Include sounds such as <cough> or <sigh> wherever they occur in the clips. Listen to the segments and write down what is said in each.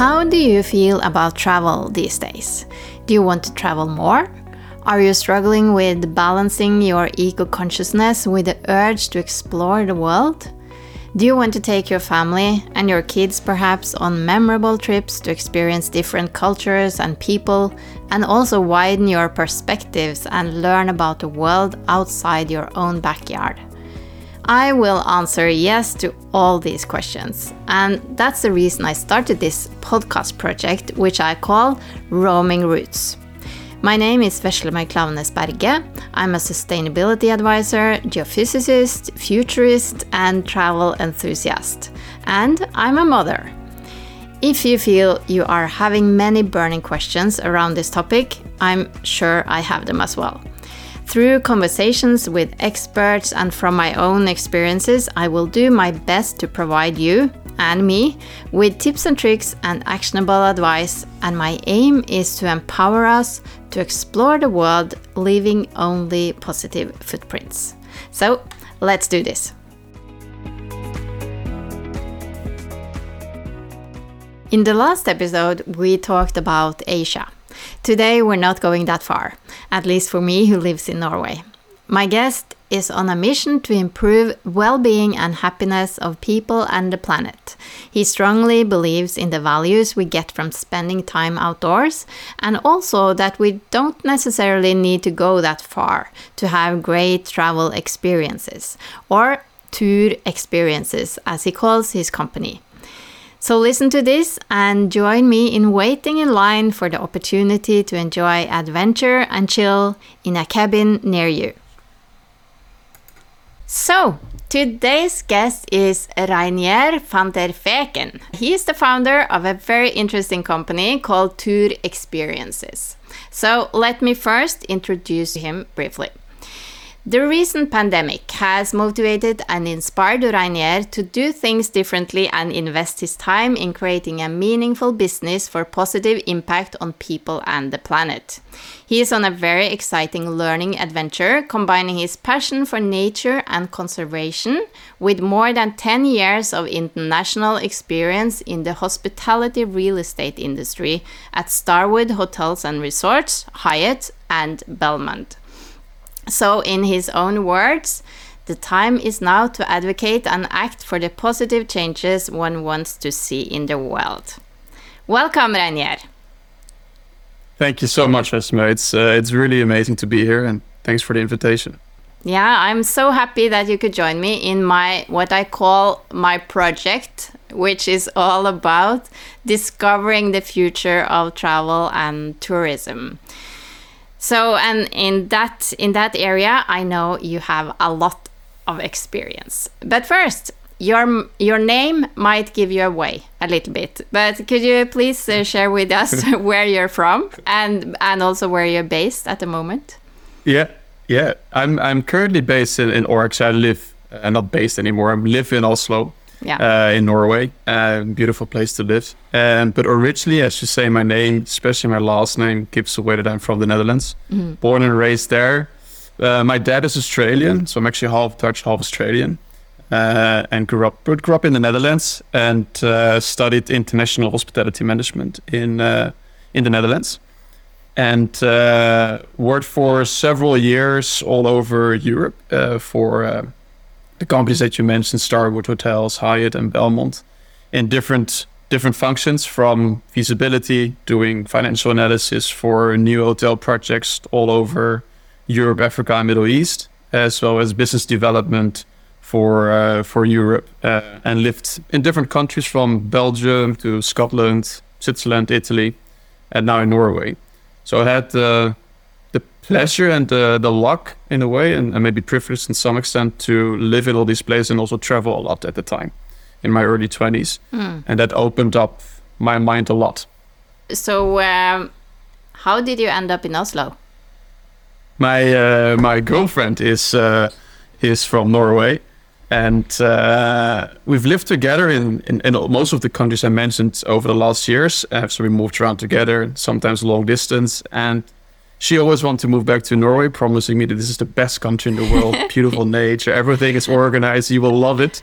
How do you feel about travel these days? Do you want to travel more? Are you struggling with balancing your eco consciousness with the urge to explore the world? Do you want to take your family and your kids perhaps on memorable trips to experience different cultures and people and also widen your perspectives and learn about the world outside your own backyard? I will answer yes to all these questions. And that's the reason I started this podcast project, which I call Roaming Roots. My name is Veslemøy Klaveness Berge. I'm a sustainability advisor, geophysicist, futurist, and travel enthusiast. And I'm a mother. If you feel you are having many burning questions around this topic, I'm sure I have them as well. Through conversations with experts and from my own experiences, I will do my best to provide you, and me with tips and tricks and actionable advice. And my aim is to empower us to explore the world, leaving only positive footprints. So let's do this. In the last episode, we talked about Asia. Today, we're not going that far, at least for me who lives in Norway. My guest is on a mission to improve well being and happiness of people and the planet. He strongly believes in the values we get from spending time outdoors, and also that we don't necessarily need to go that far to have great travel experiences, or Tur experiences, as he calls his company. So listen to this and join me in waiting in line for the opportunity to enjoy adventure and chill in a cabin near you. So, today's guest is Reinier van der Veeken. He is the founder of a very interesting company called Tur Experiences. So, let me first introduce him briefly. The recent pandemic has motivated and inspired Reinier to do things differently and invest his time in creating a meaningful business for positive impact on people and the planet. He is on a very exciting learning adventure, combining his passion for nature and conservation with more than 10 years of international experience in the hospitality real estate industry at Starwood Hotels and Resorts, Hyatt, and Belmond. So, in his own words, the time is now to advocate and act for the positive changes one wants to see in the world. Welcome, Reinier. Thank you so much, Esme. It's uh, it's really amazing to be here, and thanks for the invitation. Yeah, I'm so happy that you could join me in my what I call my project, which is all about discovering the future of travel and tourism. So, and in that in that area, I know you have a lot of experience. But first, your your name might give you away a little bit. But could you please uh, share with us <laughs> <laughs> where you're from and and also where you're based at the moment? Yeah, yeah. I'm I'm currently based in, in Orks. I live uh, not based anymore. I live in Oslo yeah. Uh, in Norway. Uh, beautiful place to live. And but originally, as you say, my name, especially my last name, gives away that I'm from the Netherlands. Mm-hmm. Born and raised there. Uh, my dad is Australian, so I'm actually half Dutch, half Australian. Uh, and grew up, but grew up in the Netherlands and uh, studied international hospitality management in uh, in the Netherlands, and worked for several years all over Europe for the companies that you mentioned, Starwood Hotels, Hyatt, and Belmond, in different different functions from feasibility, doing financial analysis for new hotel projects all over Europe, Africa, and Middle East, as well as business development for uh, for Europe, uh, and lived in different countries from Belgium to Scotland, Switzerland, Italy, and now in Norway. So I had uh, pleasure and the, the luck in a way, and, and maybe privilege in some extent to live in all these places and also travel a lot at the time in my early 20s. Mm. And that opened up my mind a lot. So, um, how did you end up in Oslo? My uh, my girlfriend is uh, is from Norway, and uh, we've lived together in, in, in, most of the countries I mentioned over the last years. Uh, so we moved around together, sometimes long distance, and she always wanted to move back to Norway, promising me that this is the best country in the world, <laughs> beautiful nature, everything is organized, you will love it.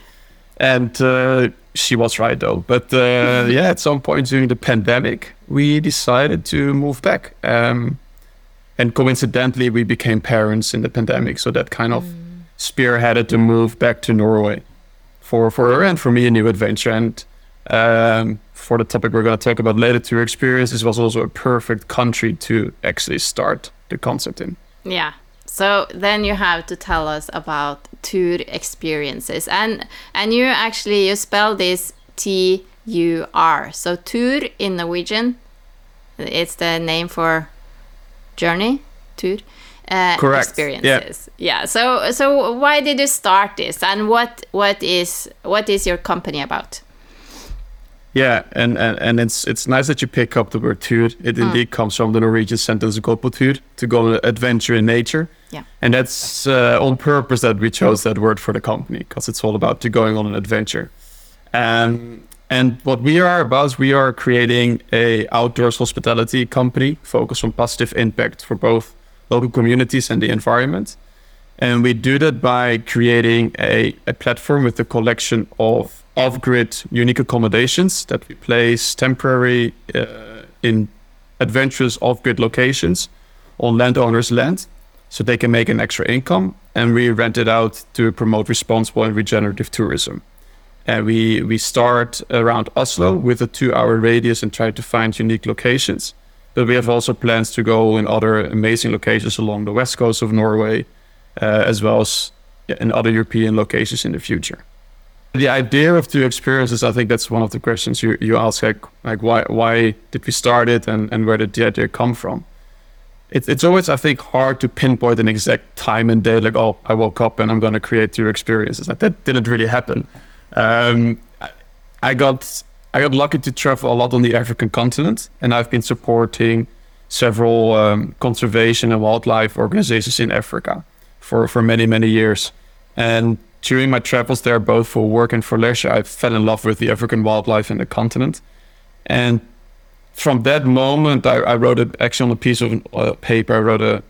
And uh, she was right though. But uh, <laughs> yeah, at some point during the pandemic, we decided to move back. Um, and coincidentally, we became parents in the pandemic, so that kind of mm. spearheaded the move back to Norway for for her and for me a new adventure. And um, for the topic we're going to talk about later, Tur experience, this was also a perfect country to actually start the concept in. Yeah. So then you have to tell us about Tur experiences, and and you actually you spell this T U R. So tour in Norwegian, it's the name for journey, tour. Uh, Correct. experiences. Yeah. yeah. So so why did you start this, and what what is what is your company about? Yeah, and, and, and it's it's nice that you pick up the word tur. It mm. indeed comes from the Norwegian sentence "gå to go on an adventure in nature. Yeah. And that's uh, on purpose that we chose that word for the company because it's all about to going on an adventure. Um, and what we are about is we are creating a outdoors hospitality company focused on positive impact for both local communities and the environment. And we do that by creating a, a platform with a collection of off-grid unique accommodations that we place temporary uh, in adventurous off-grid locations on landowners' land so they can make an extra income and we rent it out to promote responsible and regenerative tourism. And we we start around oslo with a two hour radius and try to find unique locations but we have also plans to go in other amazing locations along the west coast of norway uh, as well as in other european locations in the future the idea of Tur Experiences, I think that's one of the questions you, you ask, like, like why why did we start it and, and where did the idea come from? It, it's always, I think, hard to pinpoint an exact time and day, like, oh, I woke up and I'm going to create Tur Experiences. Like that didn't really happen. Um, I got I got lucky to travel a lot on the African continent, and I've been supporting several um, conservation and wildlife organizations in Africa for, for many, many years. And during my travels there, both for work and for leisure, I fell in love with the African wildlife and the continent. And from that moment, I, I wrote a, actually on a piece of uh, paper, I wrote a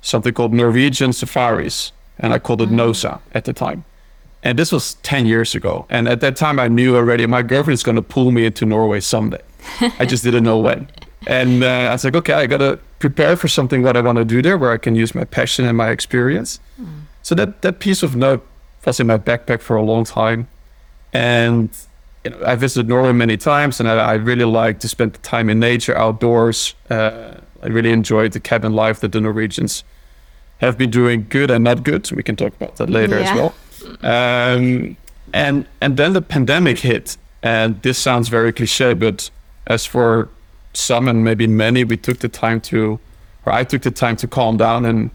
something called Norwegian Safaris, and I called it mm. NOSA at the time. And this was 10 years ago. And at that time, I knew already my girlfriend is going to pull me into Norway someday. I just didn't know when. <laughs> And uh, I was like, okay, I got to prepare for something that I want to do there where I can use my passion and my experience. Mm. So that, that piece of note was in my backpack for a long time. And you know, I visited Norway many times, and I, I really like to spend time in nature, outdoors. Uh, I really enjoyed the cabin life that the Norwegians have been doing, good and not good. We can talk about that later yeah. as well. Um, and and then the pandemic hit, and this sounds very cliche, but as for some and maybe many, we took the time to, or I took the time to calm down and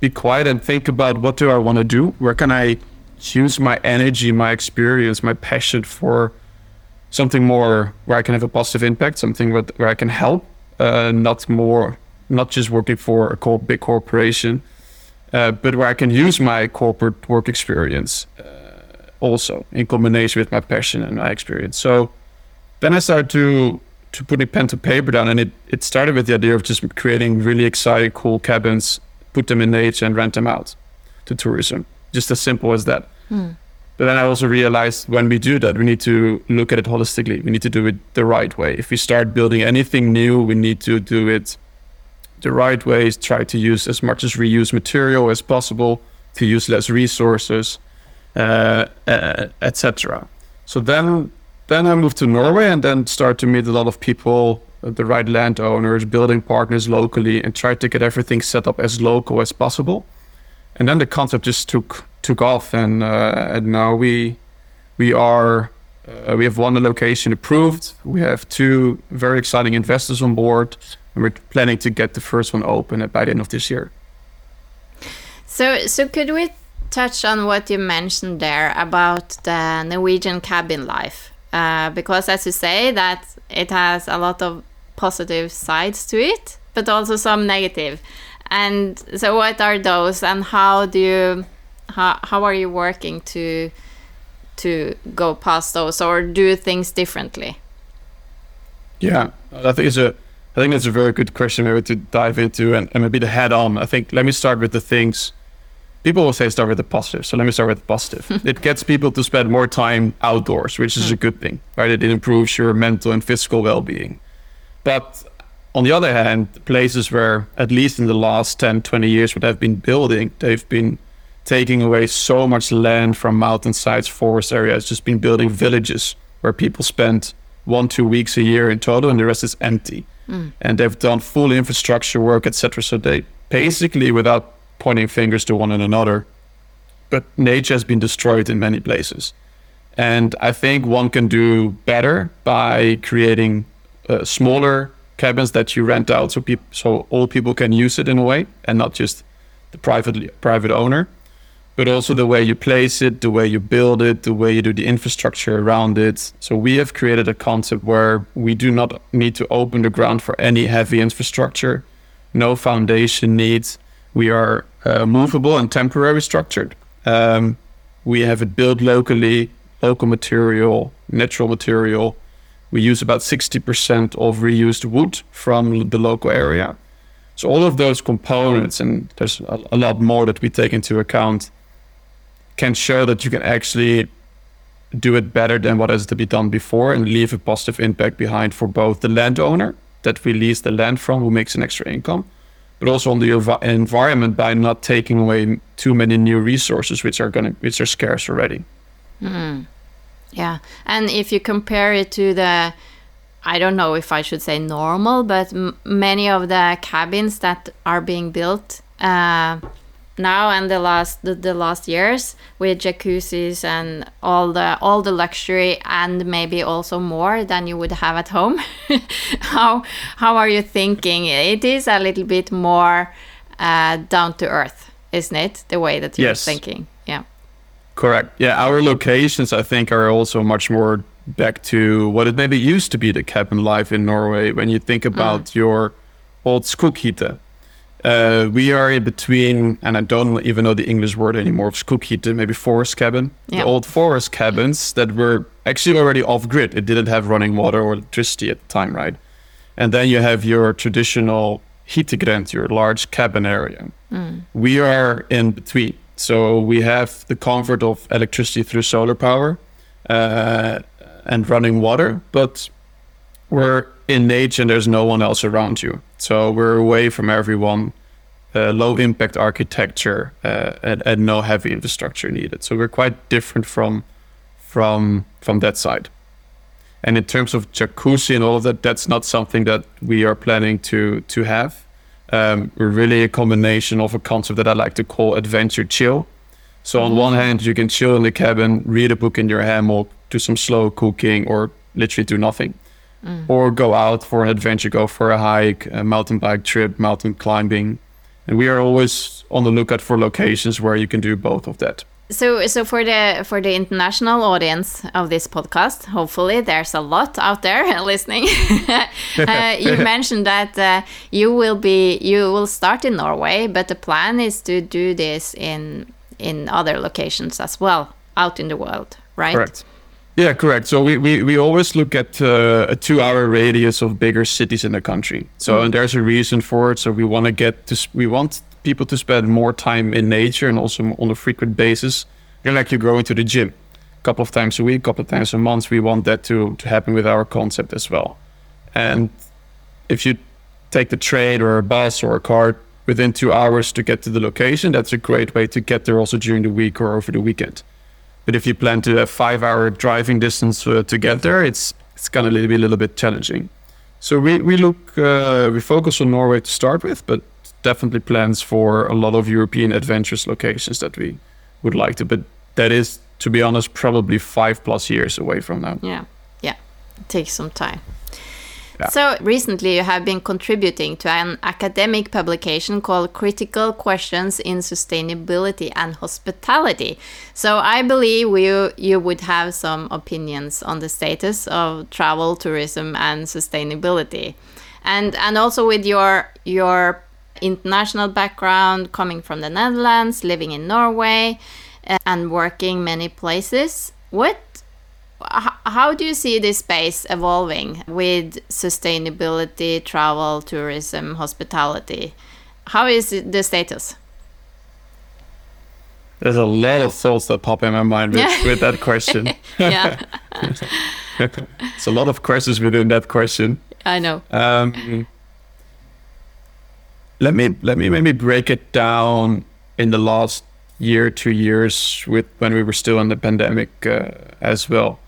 be quiet and think about what do I want to do? Where can I use my energy, my experience, my passion for something more where I can have a positive impact, something where I can help, uh, not more, not just working for a co- big corporation, uh, but where I can use my corporate work experience uh, also in combination with my passion and my experience. So then I started to to putting pen to paper down, and it it started with the idea of just creating really exciting, cool cabins, put them in nature, and rent them out to tourism. Just as simple as that. Mm. But then I also realized when we do that, we need to look at it holistically. We need to do it the right way. If we start building anything new, we need to do it the right way. Try to use as much as reuse material as possible, to use less resources, uh, uh, etc. So then, then I moved to Norway and then start to meet a lot of people, the right landowners, building partners locally, and try to get everything set up as local as possible. And then the concept just took took off, and uh, and now we we are uh, we have one location approved. We have two very exciting investors on board, and we're planning to get the first one open by the end of this year. So, so could we touch on what you mentioned there about the Norwegian cabin life? Uh, because, as you say, that it has a lot of positive sides to it, but also some negative. And so, what are those, and how do you how how are you working to to go past those or do things differently? Yeah, I think it's a I think that's a very good question maybe to dive into and, and maybe the head on. I think let me start with the things people will say start with the positive. So let me start with the positive. <laughs> it gets people to spend more time outdoors, which is a hmm. good thing, right? It improves your mental and physical well-being. But on the other hand, places where, at least in the last 10, 20 years, what they've been building, they've been taking away so much land from mountainsides, forest areas, just been building villages where people spend one, two weeks a year in total, and the rest is empty. Mm. And they've done full infrastructure work, etc. So they basically, without pointing fingers to one and another, but nature has been destroyed in many places. And I think one can do better by creating uh, smaller cabins that you rent out so people so all people can use it in a way and not just the private private owner but also the way you place it the way you build it the way you do the infrastructure around it. So we have created a concept where we do not need to open the ground for any heavy infrastructure. No foundation needs. We are uh, movable and temporary structured. Um, we have it built locally local material natural material. We use about 60% of reused wood from the local area. So all of those components, and there's a, a lot more that we take into account, can show that you can actually do it better than what has to be done before and leave a positive impact behind for both the landowner that we lease the land from who makes an extra income but also on the environment by not taking away too many new resources which are going to which are scarce already mm. Yeah, and if you compare it to the, I don't know if I should say normal, but many of the cabins that are being built uh, now and the last the, the, last years with jacuzzis and all the all the luxury and maybe also more than you would have at home. <laughs> how how are you thinking? It is a little bit more uh, down to earth, isn't it? The way that you're yes. thinking. Yeah. Correct. Yeah, our locations, I think, are also much more back to what it maybe used to be the cabin life in Norway. When you think about mm. your old skoghytte, uh, we are in between, and I don't even know the English word anymore of skoghytte, maybe forest cabin. Yep. The old forest cabins that were actually already off grid. It didn't have running water or electricity at the time, right? And then you have your traditional hyttegrend, your large cabin area. Mm. We are in between. So we have the comfort of electricity through solar power uh, and running water, but we're in nature and there's no one else around you. So we're away from everyone. Uh, low impact architecture uh, and, and, no heavy infrastructure needed. So we're quite different from from from that side. And in terms of jacuzzi and all of that, that's not something that we are planning to to have um, we're really a combination of a concept that I like to call adventure chill. So on one hand, you can chill in the cabin, read a book in your hammock, do some slow cooking, or literally do nothing. Mm. Or go out for an adventure, go for a hike, a mountain bike trip, mountain climbing. And we are always on the lookout for locations where you can do both of that. So, so for the for the international audience of this podcast, hopefully there's a lot out there <laughs> listening. <laughs> uh, you mentioned that uh, you will be you will start in Norway, but the plan is to do this in in other locations as well, out in the world, right? Correct. Yeah, correct. So we, we, we always look at uh, a two hour radius of bigger cities in the country. So mm. and there's a reason for it. So we want to get to we want people to spend more time in nature and also on a frequent basis. You're like you're going to the gym a couple of times a week, a couple of times a month. We want that to, to happen with our concept as well. And if you take the train or a bus or a car within two hours to get to the location, that's a great way to get there also during the week or over the weekend. But if you plan to have five hour driving distance uh, to get there, it's it's gonna be a little bit challenging. So we, we look uh, we focus on Norway to start with, but definitely plans for a lot of European adventurous locations that we would like to. But that is, to be honest, probably five plus years away from now. Yeah, yeah, it takes some time. So recently, you have been contributing to an academic publication called "Critical Questions in Sustainability and Hospitality." So I believe you you would have some opinions on the status of travel, tourism, and sustainability, and and also with your your international background, coming from the Netherlands, living in Norway, eh, and working many places. What how do you see this space evolving with sustainability, travel, tourism, hospitality? How is the status? There's a lot of thoughts that pop in my mind with, with that question. <laughs> <laughs> yeah. it's a lot of questions within that question. I know. Um, let me let me maybe break it down in the last year, two years, with when we were still in the pandemic uh, as well.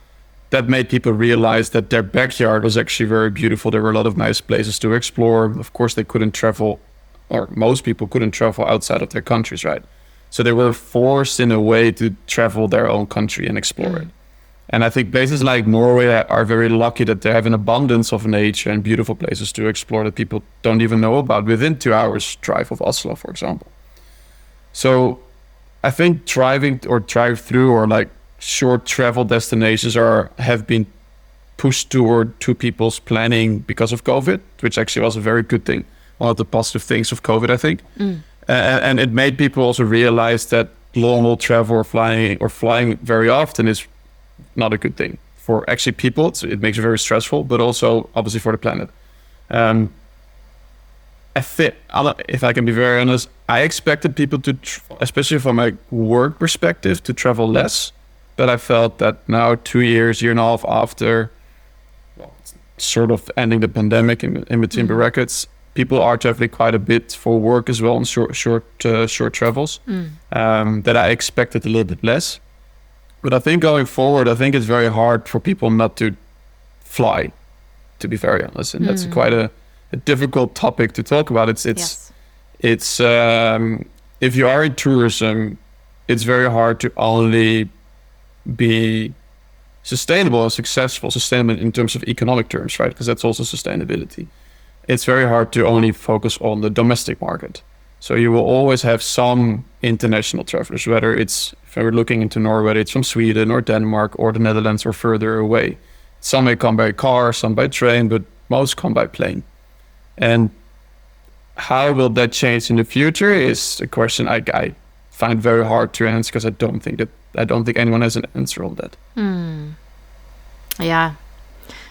That made people realize that their backyard was actually very beautiful. There were a lot of nice places to explore. Of course, they couldn't travel, or most people couldn't travel outside of their countries, right? So they were forced in a way to travel their own country and explore it. And I think places like Norway are very lucky that they have an abundance of nature and beautiful places to explore that people don't even know about within two hours drive of Oslo, for example. So I think driving or drive through or like short travel destinations are have been pushed toward to people's planning because of COVID, which actually was a very good thing. One of the positive things of COVID, I think. Mm. Uh, and it made people also realize that long haul travel or flying or flying very often is not a good thing for actually people. it makes it very stressful, but also obviously for the planet. Um, I fit, if I can be very honest, I expected people to, especially from a work perspective, to travel less. But I felt that now, two years, year and a half after, well, sort of ending the pandemic in, in between mm. records, people are traveling quite a bit for work as well on short, short, uh, short travels. Mm. Um, that I expected a little bit less. But I think going forward, I think it's very hard for people not to fly, to be very honest, and mm. that's quite a, a, difficult topic to talk about. It's it's yes. it's um, if you are in tourism, it's very hard to only be sustainable and successful, sustainable in terms of economic terms, right? Because that's also sustainability. It's very hard to only focus on the domestic market. So you will always have some international travelers, whether it's if we're looking into Norway, it's from Sweden or Denmark or the Netherlands or further away. Some may come by car, some by train, but most come by plane. And how will that change in the future is a question I, I find very hard to answer because I don't think that I don't think anyone has an answer on that. Hmm. Yeah,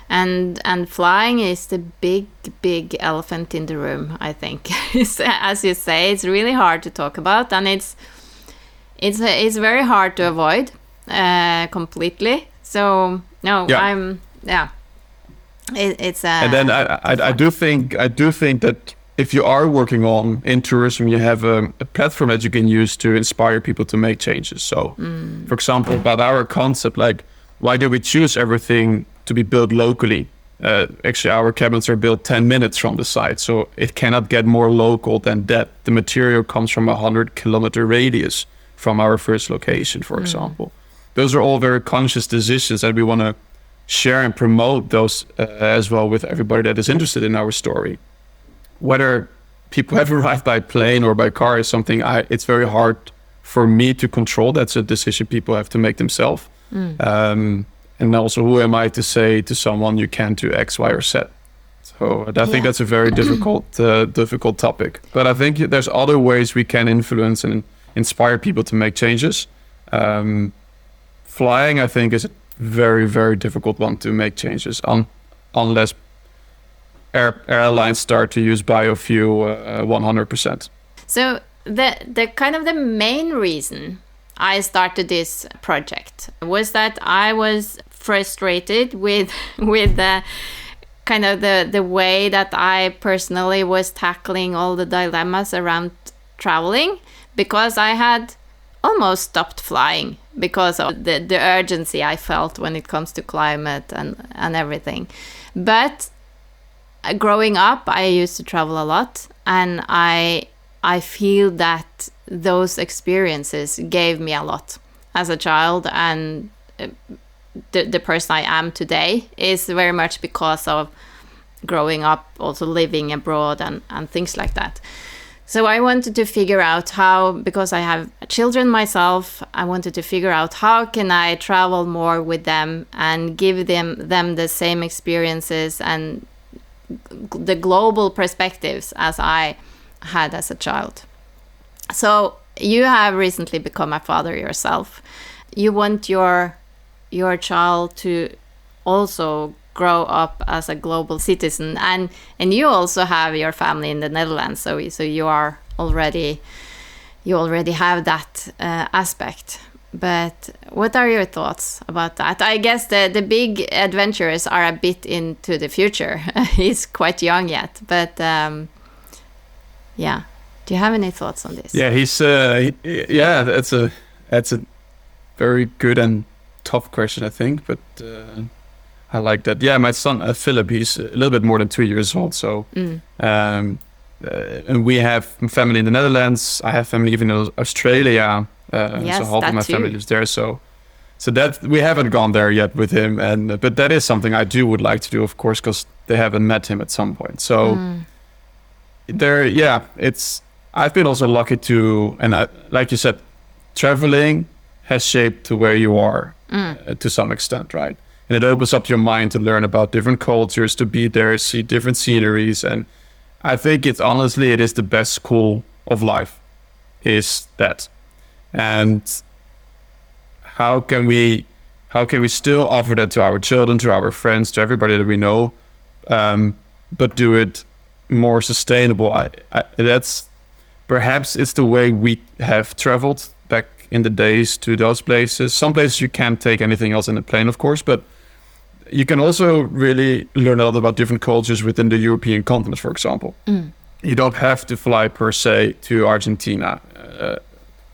and and flying is the big big elephant in the room i think <laughs> as you say it's really hard to talk about and it's it's it's very hard to avoid uh, completely so no yeah. i'm yeah it, it's uh, and then I, I, I do think i do think that if you are working on in tourism, you have a, a, platform that you can use to inspire people to make changes. So, mm. for example, about our concept, like why do we choose everything to be built locally. Uh, actually, our cabins are built 10 minutes from the site, so it cannot get more local than that. The material comes from a 100 kilometer radius from our first location, for mm. example. Those are all very conscious decisions that we want to share and promote those uh, as well with everybody that is interested in our story. Whether people <laughs> have arrived by plane or by car is something I, it's very hard for me to control. That's a decision people have to make themselves. Mm. Um, and also who am I to say to someone you can't do X, Y, or Z? So I yeah. think that's a very <clears throat> difficult, uh, difficult topic. But I think there's other ways we can influence and inspire people to make changes. Um, flying, I think, is a very, very difficult one to make changes on, unless air, airlines start to use biofuel uh, 100%. So the the kind of the main reason I started this project was that I was frustrated with <laughs> with the kind of the the way that I personally was tackling all the dilemmas around traveling because I had almost stopped flying because of the, the urgency I felt when it comes to climate and, and everything. But uh, growing up, I used to travel a lot, and I I feel that those experiences gave me a lot as a child and uh, the, the person I am today is very much because of growing up, also living abroad and, and things like that. So I wanted to figure out how, because I have children myself, I wanted to figure out how can I travel more with them and give them them the same experiences and the global perspectives as I had as a child. So you have recently become a father yourself. You want your your child to also grow up as a global citizen and and you also have your family in the Netherlands so so you are already you already have that uh, aspect. But what are your thoughts about that? I guess the the big adventurers are a bit into the future. <laughs> He's quite young yet, but um, yeah. Do you have any thoughts on this? Yeah, he's uh, he, yeah. That's a that's a very good and tough question, I think. But uh, I like that. Yeah, my son uh, Philip, he's a little bit more than two years old. So, mm. um, uh, and we have family in the Netherlands. I have family even in Australia. Uh, yes, so half of my too. family lives there. So, so that we haven't gone there yet with him. And but that is something I do would like to do, of course, because they haven't met him at some point. So, mm. there, yeah, it's. I've been also lucky to, and I, like you said, traveling has shaped to where you are mm. uh, to some extent, right? And it opens up your mind to learn about different cultures, to be there, see different sceneries, and I think it's honestly it is the best school of life, is that, and how can we how can we still offer that to our children, to our friends, to everybody that we know, um, but do it more sustainable? I, I, that's perhaps it's the way we have traveled back in the days to those places. Some places you can't take anything else in the plane, of course, but you can also really learn a lot about different cultures within the European continent, for example. Mm. You don't have to fly per se to Argentina, uh,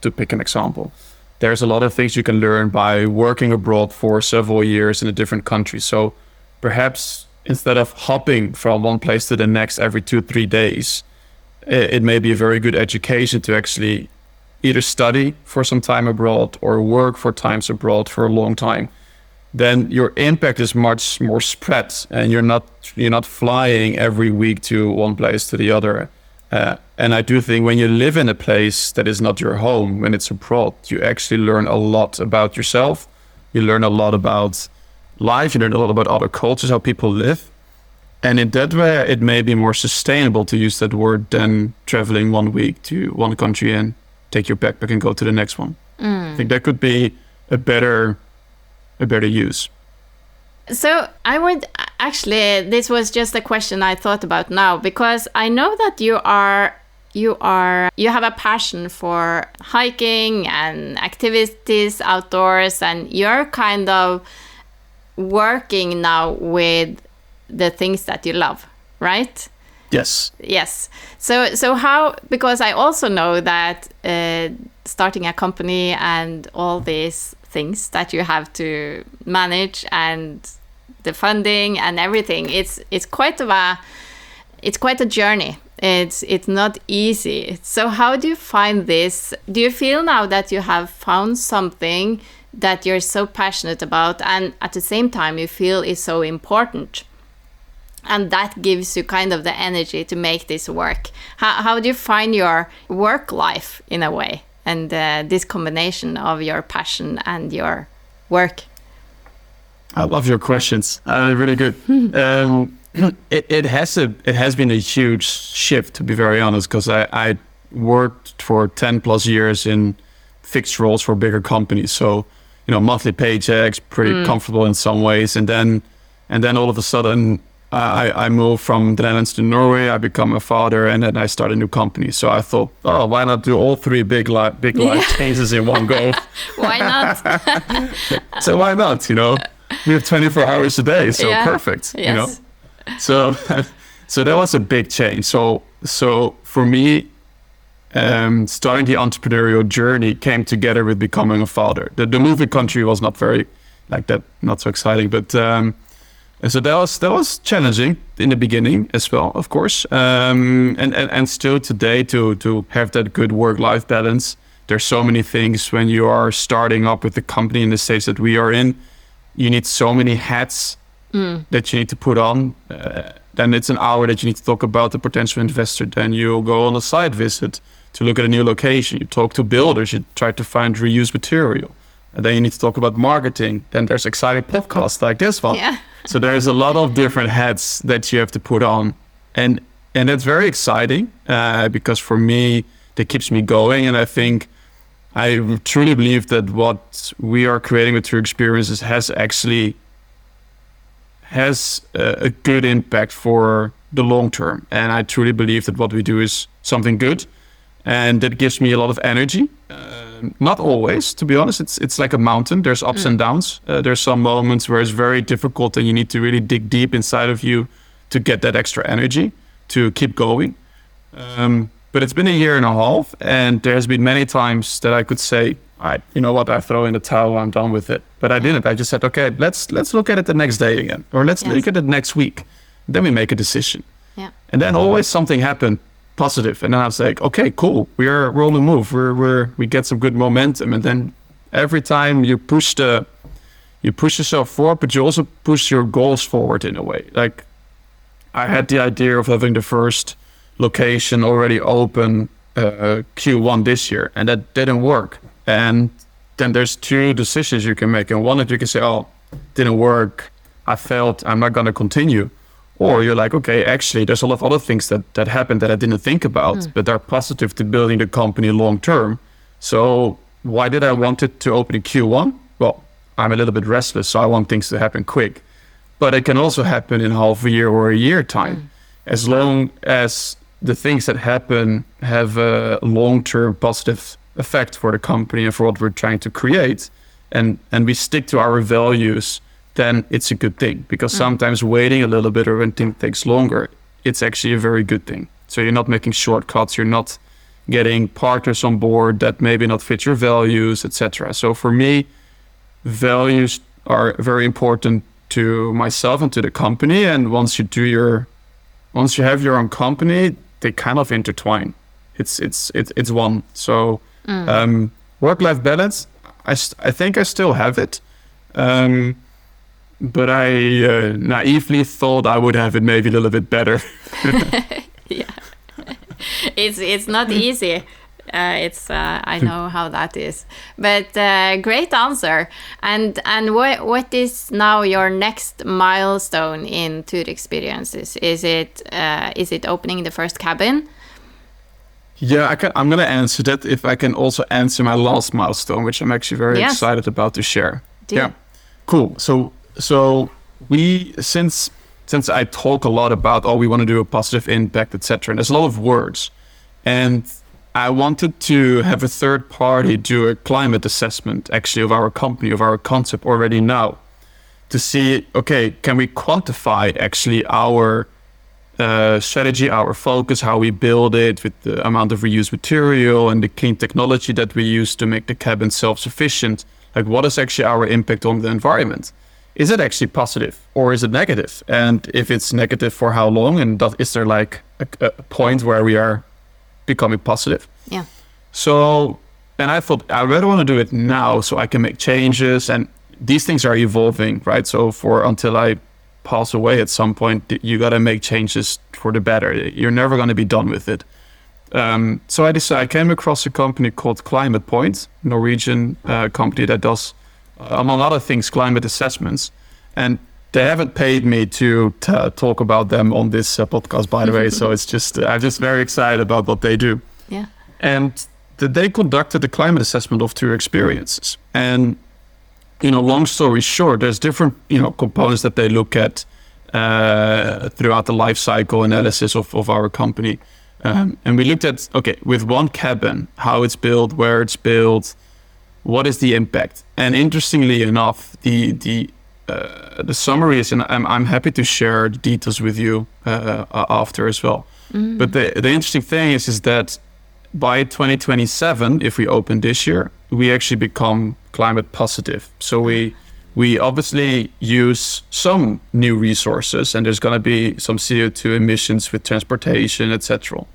to pick an example. There's a lot of things you can learn by working abroad for several years in a different country. So perhaps instead of hopping from one place to the next every two, three days, it, it may be a very good education to actually either study for some time abroad or work for times abroad for a long time then your impact is much more spread and you're not you're not flying every week to one place to the other uh, and i do think when you live in a place that is not your home when it's abroad you actually learn a lot about yourself you learn a lot about life you learn a lot about other cultures how people live and in that way it may be more sustainable to use that word than traveling one week to one country and take your backpack and go to the next one mm. i think that could be a better a better use. So I would actually this was just a question I thought about now because I know that you are you are you have a passion for hiking and activities outdoors and you're kind of working now with the things that you love, right? Yes. Yes. So so how because I also know that uh, starting a company and all these things that you have to manage and the funding and everything it's it's quite a it's quite a journey. It's it's not easy. So how do you find this? Do you feel now that you have found something that you're so passionate about and at the same time you feel is so important? And that gives you kind of the energy to make this work. How, how do you find your work life in a way and uh, this combination of your passion and your work? I love your questions. Uh, really good. <laughs> um, <clears throat> it, it has a it has been a huge shift to be very honest because I, I worked for 10 plus years in fixed roles for bigger companies so you know monthly paychecks pretty mm. comfortable in some ways and then and then all of a sudden I, I moved from the Netherlands to Norway. I become a father, and then I start a new company. So I thought, oh, why not do all three big li- big life <laughs> yeah. changes in one go? <laughs> why not? so why not? You know, we have 24 hours a day, so yeah. perfect. Yes. You know, so <laughs> so that was a big change. So so for me, um, starting the entrepreneurial journey came together with becoming a father. The, the movie country was not very like that, not so exciting, but. Um, and so that was that was challenging in the beginning as well, of course, um, and, and and still today to to have that good work life balance. There's so many things when you are starting up with the company in the stage that we are in. You need so many hats mm. that you need to put on. Uh, then it's an hour that you need to talk about the potential investor. Then you go on a site visit to look at a new location. You talk to builders. You try to find reused material. And then you need to talk about marketing. Then there's exciting podcasts like this one. Yeah. so there's a lot of different hats that you have to put on, and and it's very exciting uh, because for me that keeps me going, and I think I truly believe that what we are creating with Tur Experiences has actually has a, a good impact for the long term, and I truly believe that what we do is something good and that gives me a lot of energy. Uh, not always, to be honest. It's it's like a mountain. There's ups mm. and downs. Uh, there's some moments where it's very difficult, and you need to really dig deep inside of you to get that extra energy to keep going. Um, but it's been a year and a half, and there's been many times that I could say, "I, you know what? I throw in the towel. I'm done with it." But I didn't. I just said, "Okay, let's let's look at it the next day again, or let's yes. look at it next week." Then we make a decision. Yeah. And then always something happened positive, and then I was like, "Okay, cool. We're we're on the move. We're we're we get some good momentum." And then every time you push the you push yourself forward, but you also push your goals forward in a way. Like I had the idea of having the first location already open uh, Q1 this year, and that didn't work. And then there's two decisions you can make, and one is you can say, "Oh, didn't work. I failed. I'm not going to continue." Or you're like, okay, actually, there's a lot of other things that that happened that I didn't think about, mm. but are positive to building the company long term. So why did I want it to open in Q1? Well, I'm a little bit restless, so I want things to happen quick. But it can also happen in half a year or a year time, mm. as long as the things that happen have a long-term positive effect for the company and for what we're trying to create. And and we stick to our values then it's a good thing. Because mm. sometimes waiting a little bit or when things takes longer it's actually a very good thing. So you're not making shortcuts you're not getting partners on board that maybe not fit your values etc so for me values are very important to myself and to the company. And once you do your once you have your own company they kind of intertwine. It's it's it's it's one. So mm. um, work life balance. I I think I still have it, um, but I uh, naively thought I would have it maybe a little bit better. <laughs> <laughs> yeah, <laughs> it's it's not easy. Uh, it's uh, I know how that is, but uh, great answer. And and what what is now your next milestone in Tur experiences? Is it uh, is it opening the first cabin? Yeah, I can, I'm going to answer that if I can also answer my last milestone, which I'm actually very yes. excited about to share. Do yeah, cool. So so we since since I talk a lot about oh we want to do a positive impact etc. And there's a lot of words, and I wanted to have a third party do a climate assessment actually of our company, of our concept already now to see, okay, can we quantify actually our uh, strategy, our focus, how we build it with the amount of reused material and the clean technology that we use to make the cabin self-sufficient. Like what is actually our impact on the environment? Is it actually positive or is it negative? And if it's negative for how long? And is there like a, a point where we are becoming positive. Yeah. So, and I thought I really want to do it now so I can make changes. And these things are evolving, right? So, for until I pass away at some point, you got to make changes for the better. You're never going to be done with it. Um, so I decided I came across a company called Climate Point, Norwegian uh, company that does, among other things, climate assessments. And they haven't paid me to t- talk about them on this uh, podcast, by the way. <laughs> So it's just uh, I'm just very excited about what they do. Yeah. And the, they conducted a climate assessment of Tur Experiences. And you know, long story short, there's different you know components that they look at uh, throughout the life cycle analysis of, of our company. Um, and we looked at okay, with one cabin, how it's built, where it's built, what is the impact. And interestingly enough, the the uh, the summary is, and I'm, I'm happy to share the details with you uh, after as well. Mm. But the, the interesting thing is, is that by 2027, if we open this year, we actually become climate positive. So we we obviously use some new resources, and there's going to be some CO2 emissions with transportation, etc.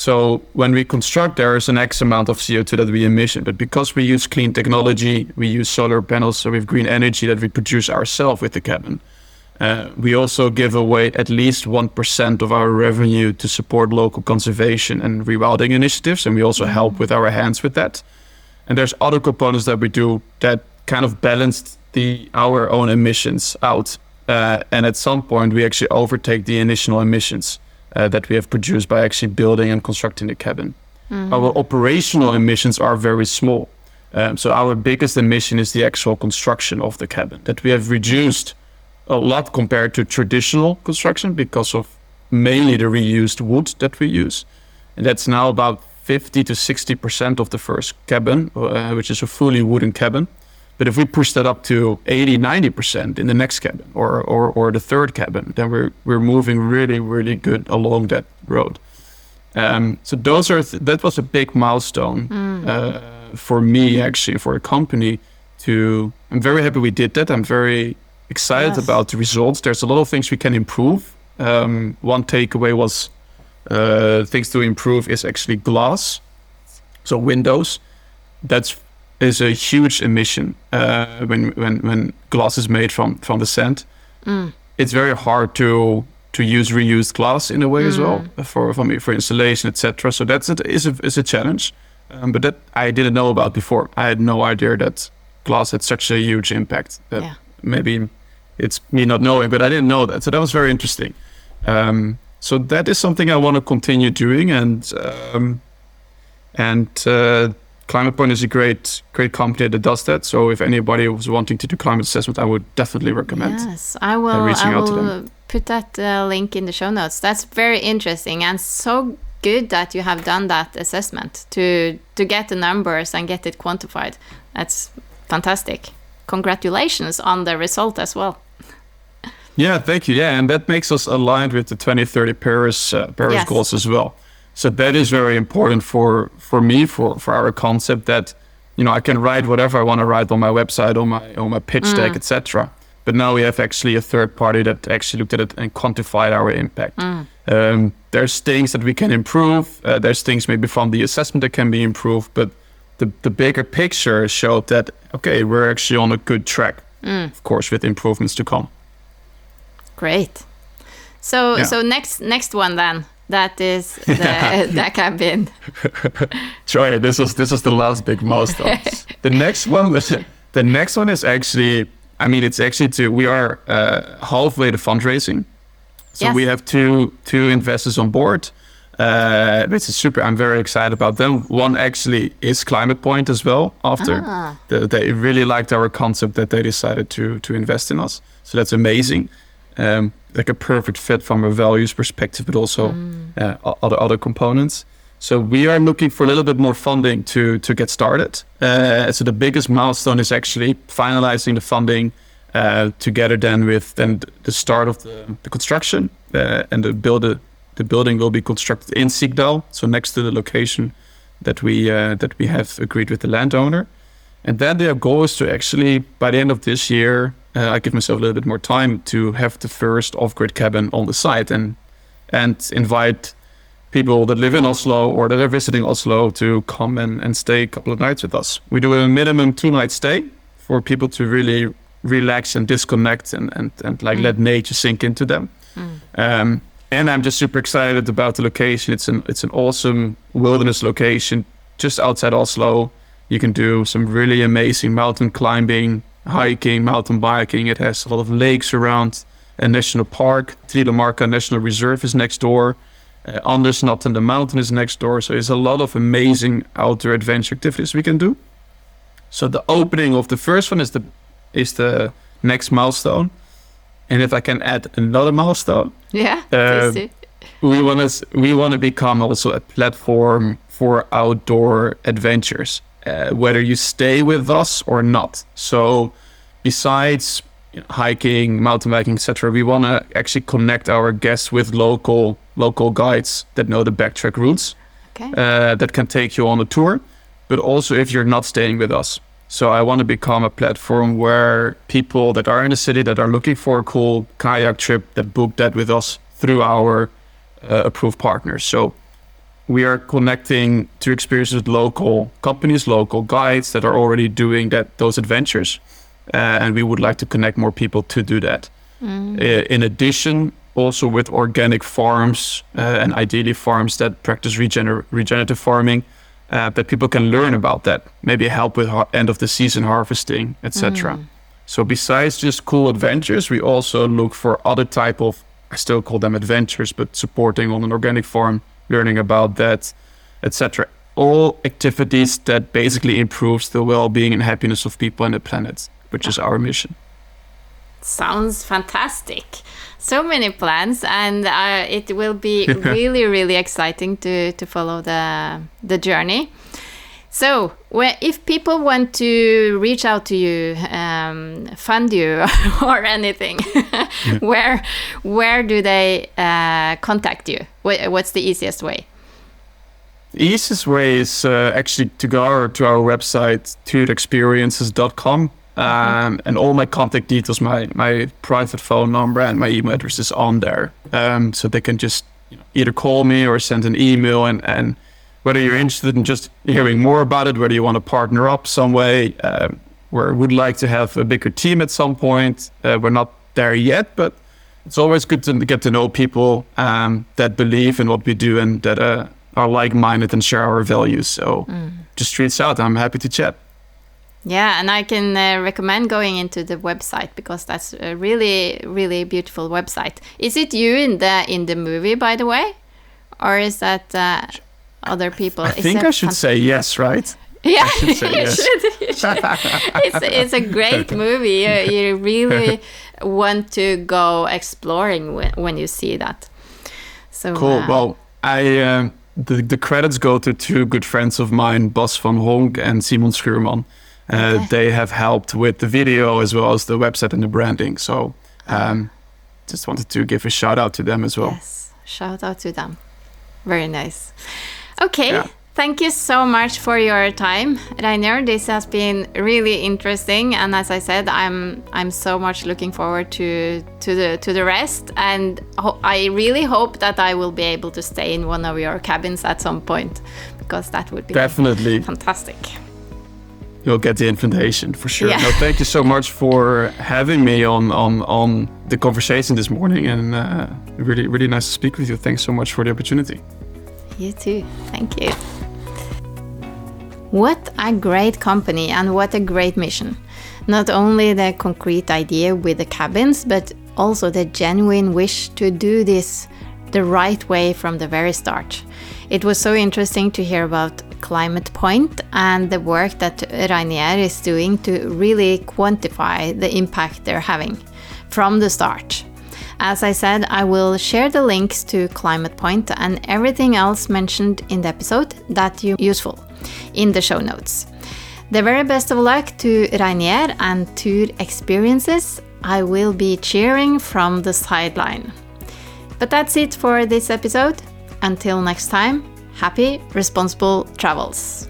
So when we construct, there is an X amount of CO2 that we emission. But because we use clean technology, we use solar panels, so we have green energy that we produce ourselves with the cabin. Uh, we also give away at least 1% of our revenue to support local conservation and rewilding initiatives. And we also mm-hmm. help with our hands with that. And there's other components that we do that kind of balance the our own emissions out. Uh, and at some point, we actually overtake the initial emissions uh, that we have produced by actually building and constructing the cabin. Mm-hmm. Our operational emissions are very small. Um, so our biggest emission is the actual construction of the cabin that we have reduced a lot compared to traditional construction because of mainly the reused wood that we use. And that's now about 50 to 60% of the first cabin, uh, which is a fully wooden cabin. But if we push that up to 80, 90% in the next cabin or, or, or the third cabin, then we're, we're moving really, really good along that road. Um, so those are th- that was a big milestone mm. uh, for me actually for a company to. I'm very happy we did that. I'm very excited yes. about the results. There's a lot of things we can improve. Um, one takeaway was uh, things to improve is actually glass, so windows. That's is a huge emission uh, when when when glass is made from from the sand. Mm. It's very hard to to use reused glass in a way mm. as well for for me for installation etc. So that's a, is a is a challenge, um, but that I didn't know about before. I had no idea that glass had such a huge impact. That yeah. Maybe it's me not knowing, but I didn't know that. So that was very interesting. Um, so that is something I want to continue doing, and um, and uh, Climate Point is a great, great company that does that. So if anybody was wanting to do climate assessment, I would definitely recommend. Yes, I will. Uh, reaching I will out to them. put that uh, link in the show notes. That's very interesting and so good that you have done that assessment to to get the numbers and get it quantified. That's fantastic. Congratulations on the result as well. Yeah, thank you. Yeah, and that makes us aligned with the 2030 Paris uh, Paris yes. goals as well. So that is very important for for me for for our concept that you know I can write whatever I want to write on my website on my on my pitch mm. deck etc. But now we have actually a third party that actually looked at it and quantified our impact. Mm. Um, there's things that we can improve. Uh, there's things maybe from the assessment that can be improved, but the the bigger picture showed that okay we're actually on a good track. Mm. Of course, with improvements to come. Great. So yeah. so next next one then that is <laughs> the, <laughs> that cabin. Sorry, this was this was the last big milestone. <laughs> the next one was the next one is actually. I mean, it's actually to we are uh, halfway to fundraising, so yes. we have two two investors on board. Uh, which is super. I'm very excited about them. One actually is Climate Point as well. After ah. the, they really liked our concept, that they decided to to invest in us. So that's amazing um, like a perfect fit from a values perspective, but also mm. uh, other other components. So we are looking for a little bit more funding to to get started. Uh, so the biggest milestone is actually finalizing the funding uh, together then with then the start of the, the construction uh, and the build the building will be constructed in Sigdal, so next to the location that we uh, that we have agreed with the landowner. And then their goal is to actually by the end of this year uh, I give myself a little bit more time to have the first off-grid cabin on the site and and invite people that live in Oslo or that are visiting Oslo to come and, and stay a couple of nights with us. We do a minimum two night stay for people to really relax and disconnect and, and, and like mm. let nature sink into them. Mm. Um, and I'm just super excited about the location. It's an it's an awesome wilderness location just outside Oslo. You can do some really amazing mountain climbing, hiking, mountain biking. It has a lot of lakes around. A national park, Trillemarka National Reserve is next door. Uh, Andersnatten the mountain is next door. So there's a lot of amazing outdoor adventure activities we can do. So the opening of the first one is the is the next milestone. And if I can add another milestone, yeah, uh, we want to we want to become also a platform for outdoor adventures uh, whether you stay with us or not. So, besides you know, hiking, mountain biking, etc., we want to actually connect our guests with local local guides that know the backtrack routes okay. uh, that can take you on a tour. But also, if you're not staying with us, so I want to become a platform where people that are in the city that are looking for a cool kayak trip that book that with us through our uh, approved partners. So we are connecting to experiences with local companies, local guides that are already doing that those adventures, uh, and we would like to connect more people to do that. Mm. Uh, in addition, also with organic farms uh, and ideally farms that practice regener- regenerative farming, uh, that people can learn about that. Maybe help with ha- end of the season harvesting, etc. Mm. So besides just cool adventures, we also look for other type of I still call them adventures, but supporting on an organic farm learning about that, etc. All activities that basically improves the well-being and happiness of people and the planet, which is our mission. Sounds fantastic. So many plans, and uh, it will be <laughs> really, really exciting to to follow the the journey. So, if people want to reach out to you, um, fund you, <laughs> or anything, yeah. <laughs> where where do they uh, contact you? What's the easiest way? The easiest way is uh, actually to go to our website, turexperiences.com. Um, mm-hmm. and all my contact details, my, my private phone number and my email address is on there. Um, so they can just you know, either call me or send an email and, and whether you're interested in just hearing more about it, whether you want to partner up some way, um, we would like to have a bigger team at some point. Uh, we're not there yet, but it's always good to get to know people um, that believe in what we do and that uh, are like-minded and share our values. So mm. just reach out. I'm happy to chat. Yeah, and I can uh, recommend going into the website because that's a really, really beautiful website. Is it you in the in the movie, by the way, or is that? Other people. I think I should say yes, right? <laughs> Yeah, <laughs> you should, yes. you should. it's, it's a great <laughs> movie. You, you really want to go exploring when, when you see that. So cool. Uh, well, I uh, the the credits go to two good friends of mine, Bas van Honk and Simon Schuurman. Uh, okay. They have helped with the video as well as the website and the branding. So, um, just wanted to give a shout out to them as well. Yes, shout out to them. Very nice. Okay. Yeah. Thank you so much for your time, Reinier. This has been really interesting, and as I said, I'm I'm so much looking forward to to the to the rest, and I really hope that I will be able to stay in one of your cabins at some point, because that would be definitely fantastic. You'll get the invitation for sure. Yeah. No, thank you so much for having me on on on the conversation this morning, and uh, really really nice to speak with you. Thanks so much for the opportunity. You too. Thank you. What a great company and what a great mission. Not only the concrete idea with the cabins, but also the genuine wish to do this the right way from the very start. It was so interesting to hear about Climate Point and the work that Reinier is doing to really quantify the impact they're having from the start. As I said, I will share the links to Climate Point and everything else mentioned in the episode that you useful in the show notes. The very best of luck to Reinier and Tur Experiences. I will be cheering from the sideline. But that's it for this episode. Until next time, happy, responsible travels.